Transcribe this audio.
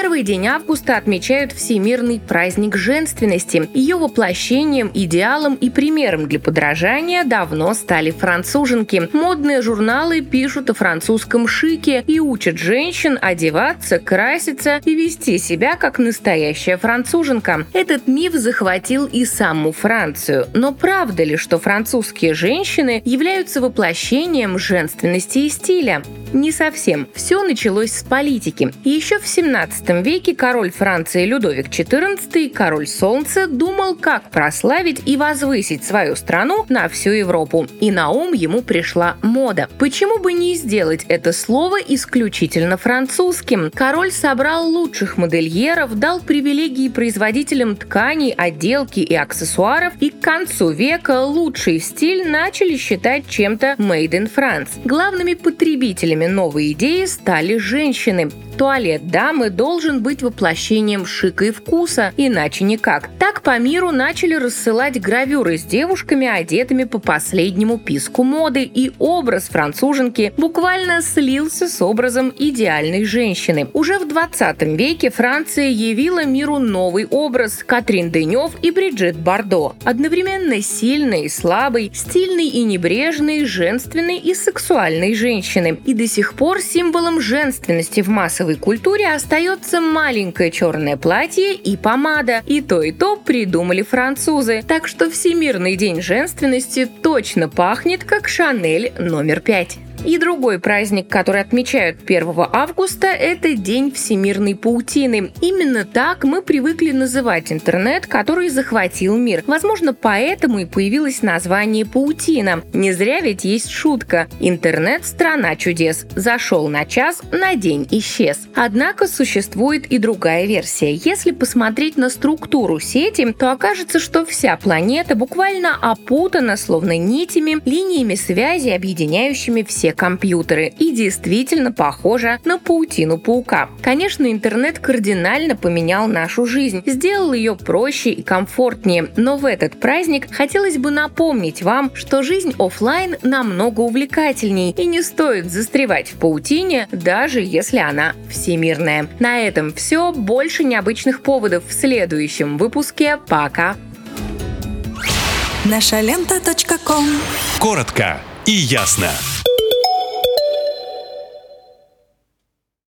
Первый день августа отмечают Всемирный праздник женственности. Ее воплощением, идеалом и примером для подражания давно стали француженки. Модные журналы пишут о французском шике и учат женщин одеваться, краситься и вести себя как настоящая француженка. Этот миф захватил и саму Францию. Но правда ли, что французские женщины являются воплощением женственности и стиля? Не совсем. Все началось с политики. Еще в 17 веке король Франции Людовик XIV, король Солнца, думал, как прославить и возвысить свою страну на всю Европу. И на ум ему пришла мода. Почему бы не сделать это слово исключительно французским? Король собрал лучших модельеров, дал привилегии производителям тканей, отделки и аксессуаров, и к концу века лучший стиль начали считать чем-то made in France. Главными потребителями Авторами новой идеи стали женщины. Туалет дамы должен быть воплощением шика и вкуса, иначе никак. Так по миру начали рассылать гравюры с девушками, одетыми по последнему писку моды, и образ француженки буквально слился с образом идеальной женщины. Уже в 20 веке Франция явила миру новый образ – Катрин Денев и Бриджит Бардо. Одновременно сильной и слабой, стильной и небрежной, женственной и сексуальной женщины. И до сих пор символом женственности в массовой культуре остается маленькое черное платье и помада. И то, и то придумали французы. Так что Всемирный день женственности точно пахнет как Шанель номер пять. И другой праздник, который отмечают 1 августа, это День всемирной паутины. Именно так мы привыкли называть интернет, который захватил мир. Возможно, поэтому и появилось название паутина. Не зря ведь есть шутка. Интернет – страна чудес. Зашел на час, на день исчез. Однако существует и другая версия. Если посмотреть на структуру сети, то окажется, что вся планета буквально опутана словно нитями, линиями связи, объединяющими все все компьютеры и действительно похожа на паутину паука. Конечно, интернет кардинально поменял нашу жизнь, сделал ее проще и комфортнее, но в этот праздник хотелось бы напомнить вам, что жизнь офлайн намного увлекательней и не стоит застревать в паутине, даже если она всемирная. На этом все. Больше необычных поводов в следующем выпуске. Пока! Наша лента. Коротко и ясно.